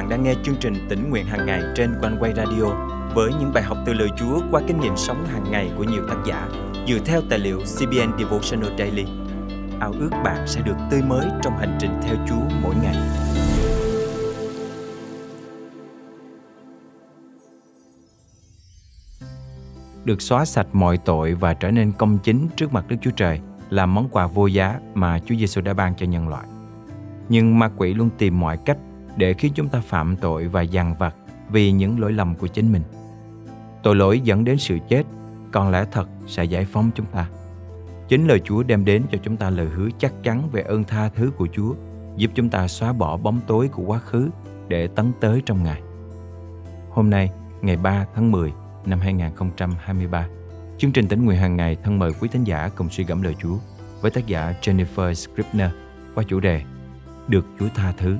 bạn đang nghe chương trình tỉnh nguyện hàng ngày trên quanh quay radio với những bài học từ lời Chúa qua kinh nghiệm sống hàng ngày của nhiều tác giả dựa theo tài liệu CBN Devotional Daily. Ao ước bạn sẽ được tươi mới trong hành trình theo Chúa mỗi ngày. Được xóa sạch mọi tội và trở nên công chính trước mặt Đức Chúa Trời là món quà vô giá mà Chúa Giêsu đã ban cho nhân loại. Nhưng ma quỷ luôn tìm mọi cách để khiến chúng ta phạm tội và dằn vặt vì những lỗi lầm của chính mình. Tội lỗi dẫn đến sự chết, còn lẽ thật sẽ giải phóng chúng ta. Chính lời Chúa đem đến cho chúng ta lời hứa chắc chắn về ơn tha thứ của Chúa, giúp chúng ta xóa bỏ bóng tối của quá khứ để tấn tới trong Ngài. Hôm nay, ngày 3 tháng 10 năm 2023, chương trình tính nguyện hàng ngày thân mời quý thính giả cùng suy gẫm lời Chúa với tác giả Jennifer Scribner qua chủ đề Được Chúa tha thứ.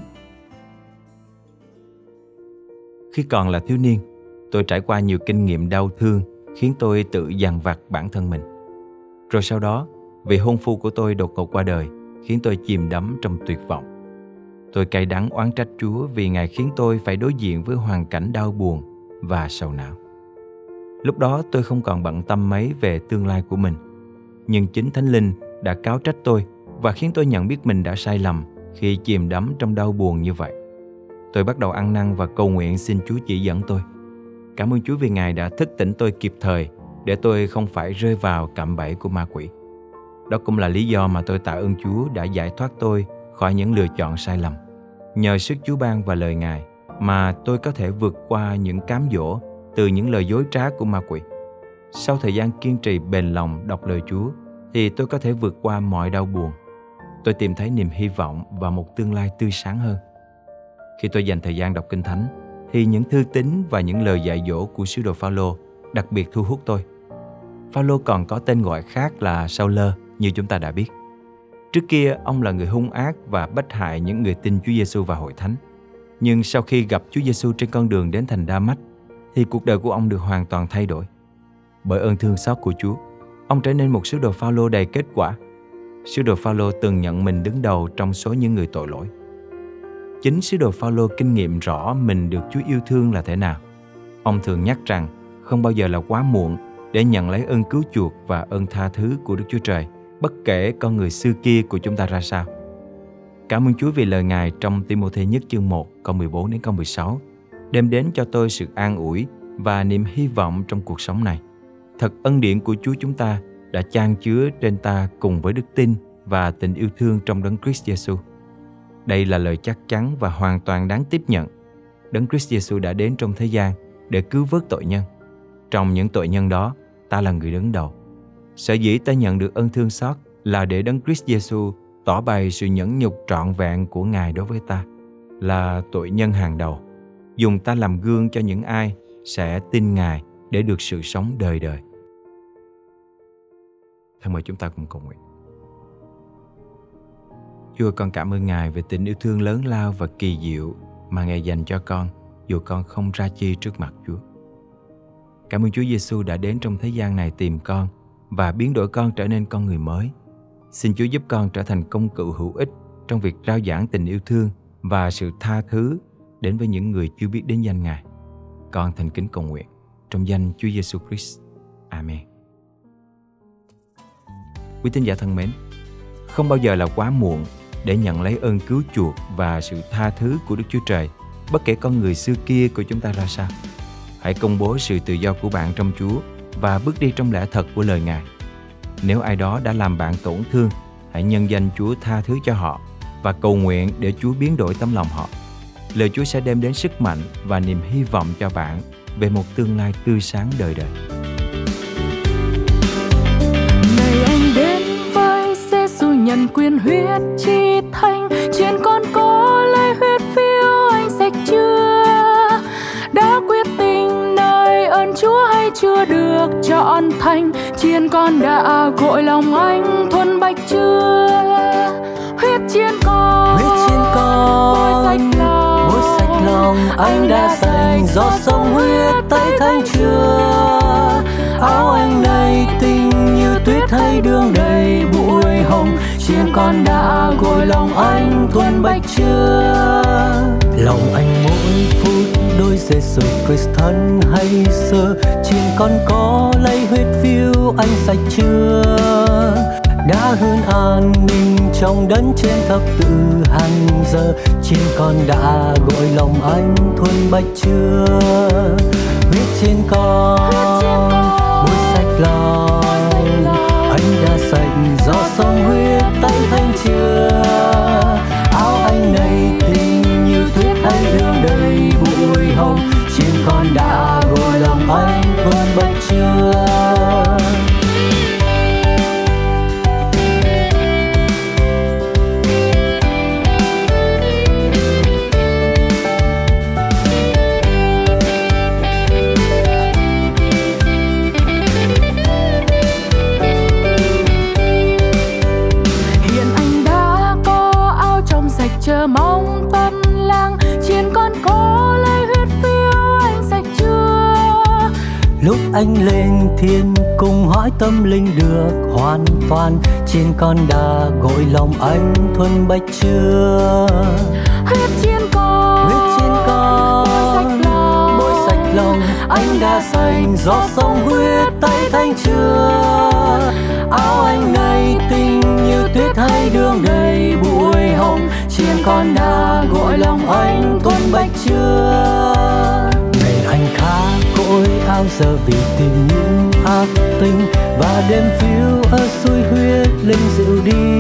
Khi còn là thiếu niên, tôi trải qua nhiều kinh nghiệm đau thương khiến tôi tự dằn vặt bản thân mình. Rồi sau đó, vị hôn phu của tôi đột ngột qua đời khiến tôi chìm đắm trong tuyệt vọng. Tôi cay đắng oán trách Chúa vì Ngài khiến tôi phải đối diện với hoàn cảnh đau buồn và sầu não. Lúc đó tôi không còn bận tâm mấy về tương lai của mình. Nhưng chính Thánh Linh đã cáo trách tôi và khiến tôi nhận biết mình đã sai lầm khi chìm đắm trong đau buồn như vậy. Tôi bắt đầu ăn năn và cầu nguyện xin Chúa chỉ dẫn tôi. Cảm ơn Chúa vì Ngài đã thức tỉnh tôi kịp thời để tôi không phải rơi vào cạm bẫy của ma quỷ. Đó cũng là lý do mà tôi tạ ơn Chúa đã giải thoát tôi khỏi những lựa chọn sai lầm. Nhờ sức Chúa ban và lời Ngài mà tôi có thể vượt qua những cám dỗ từ những lời dối trá của ma quỷ. Sau thời gian kiên trì bền lòng đọc lời Chúa thì tôi có thể vượt qua mọi đau buồn. Tôi tìm thấy niềm hy vọng và một tương lai tươi sáng hơn. Khi tôi dành thời gian đọc Kinh Thánh, thì những thư tín và những lời dạy dỗ của sứ đồ Phaolô đặc biệt thu hút tôi. Phaolô còn có tên gọi khác là Sauler như chúng ta đã biết. Trước kia, ông là người hung ác và bách hại những người tin Chúa Giêsu và hội thánh. Nhưng sau khi gặp Chúa Giêsu trên con đường đến thành Đa Mách, thì cuộc đời của ông được hoàn toàn thay đổi. Bởi ơn thương xót của Chúa, ông trở nên một sứ đồ Phaolô đầy kết quả. Sứ đồ Phaolô từng nhận mình đứng đầu trong số những người tội lỗi. Chính sứ đồ Phaolô kinh nghiệm rõ mình được Chúa yêu thương là thế nào. Ông thường nhắc rằng không bao giờ là quá muộn để nhận lấy ơn cứu chuộc và ơn tha thứ của Đức Chúa Trời, bất kể con người xưa kia của chúng ta ra sao. Cảm ơn Chúa vì lời Ngài trong Timôthê nhất chương 1 câu 14 đến câu 16 đem đến cho tôi sự an ủi và niềm hy vọng trong cuộc sống này. Thật ân điển của Chúa chúng ta đã chan chứa trên ta cùng với đức tin và tình yêu thương trong đấng Christ Jesus. Đây là lời chắc chắn và hoàn toàn đáng tiếp nhận. Đấng Christ Jesus đã đến trong thế gian để cứu vớt tội nhân. Trong những tội nhân đó, ta là người đứng đầu. Sở dĩ ta nhận được ơn thương xót là để Đấng Christ Jesus tỏ bày sự nhẫn nhục trọn vẹn của Ngài đối với ta, là tội nhân hàng đầu. Dùng ta làm gương cho những ai sẽ tin Ngài để được sự sống đời đời. Thân mời chúng ta cùng cầu nguyện. Chúa con cảm ơn Ngài về tình yêu thương lớn lao và kỳ diệu mà Ngài dành cho con dù con không ra chi trước mặt Chúa. Cảm ơn Chúa Giêsu đã đến trong thế gian này tìm con và biến đổi con trở nên con người mới. Xin Chúa giúp con trở thành công cụ hữu ích trong việc rao giảng tình yêu thương và sự tha thứ đến với những người chưa biết đến danh Ngài. Con thành kính cầu nguyện trong danh Chúa Giêsu Christ. Amen. Quý tín giả thân mến, không bao giờ là quá muộn để nhận lấy ơn cứu chuộc và sự tha thứ của Đức Chúa Trời, bất kể con người xưa kia của chúng ta ra sao. Hãy công bố sự tự do của bạn trong Chúa và bước đi trong lẽ thật của lời Ngài. Nếu ai đó đã làm bạn tổn thương, hãy nhân danh Chúa tha thứ cho họ và cầu nguyện để Chúa biến đổi tấm lòng họ. Lời Chúa sẽ đem đến sức mạnh và niềm hy vọng cho bạn về một tương lai tươi sáng đời đời. Con đã gội lòng anh thuần bạch chưa? Huyết chiên con, huyết chiên con, bôi sạch lòng lòng anh đã dành giọt sông huyết tay thanh chưa áo anh đầy tình như tuyết hay đường đầy bụi hồng. chiên con đã gội lòng anh tuần bạch chưa? Lòng anh đôi đôi Giêsu Christ thân hay sơ trên con có lấy huyết phiêu anh sạch chưa? Đã hơn an ninh trong đấng trên thập tự hàng giờ. Trên con đã gội lòng anh thuần bạch chưa? Huyết trên con bôi sạch lòng. Anh đã sạch do sông huyết lúc anh lên thiên cùng hỏi tâm linh được hoàn toàn trên con đã gội lòng anh thuần bạch chưa? Huyết trên con huyết trên con bôi sạch lòng bôi sạch lòng anh đã sành do sông huyết tay thanh chưa giờ vì tìm những ác tình và đêm phiêu ở suối huyết linh dịu đi.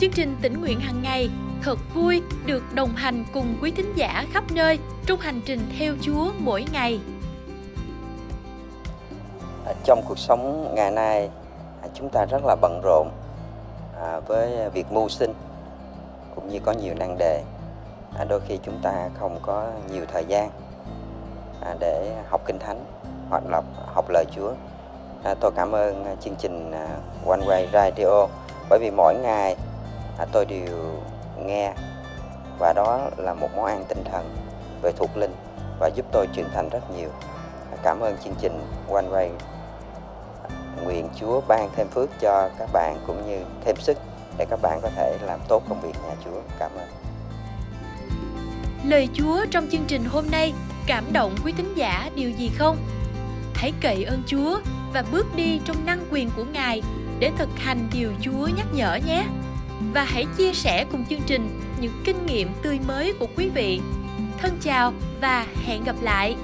Chương trình tỉnh nguyện hàng ngày, thật vui được đồng hành cùng quý thính giả khắp nơi, trong hành trình theo Chúa mỗi ngày. À, trong cuộc sống ngày nay à, chúng ta rất là bận rộn à, với việc mưu sinh, cũng như có nhiều năng đề đôi khi chúng ta không có nhiều thời gian để học kinh thánh, hoặc là học lời Chúa tôi cảm ơn chương trình One Way Radio, bởi vì mỗi ngày à, tôi đều nghe và đó là một món ăn tinh thần về thuộc linh và giúp tôi trưởng thành rất nhiều à, cảm ơn chương trình One Way nguyện Chúa ban thêm phước cho các bạn cũng như thêm sức để các bạn có thể làm tốt công việc nhà Chúa. Cảm ơn. Lời Chúa trong chương trình hôm nay cảm động quý thính giả điều gì không? Hãy cậy ơn Chúa và bước đi trong năng quyền của Ngài để thực hành điều Chúa nhắc nhở nhé. Và hãy chia sẻ cùng chương trình những kinh nghiệm tươi mới của quý vị. Thân chào và hẹn gặp lại.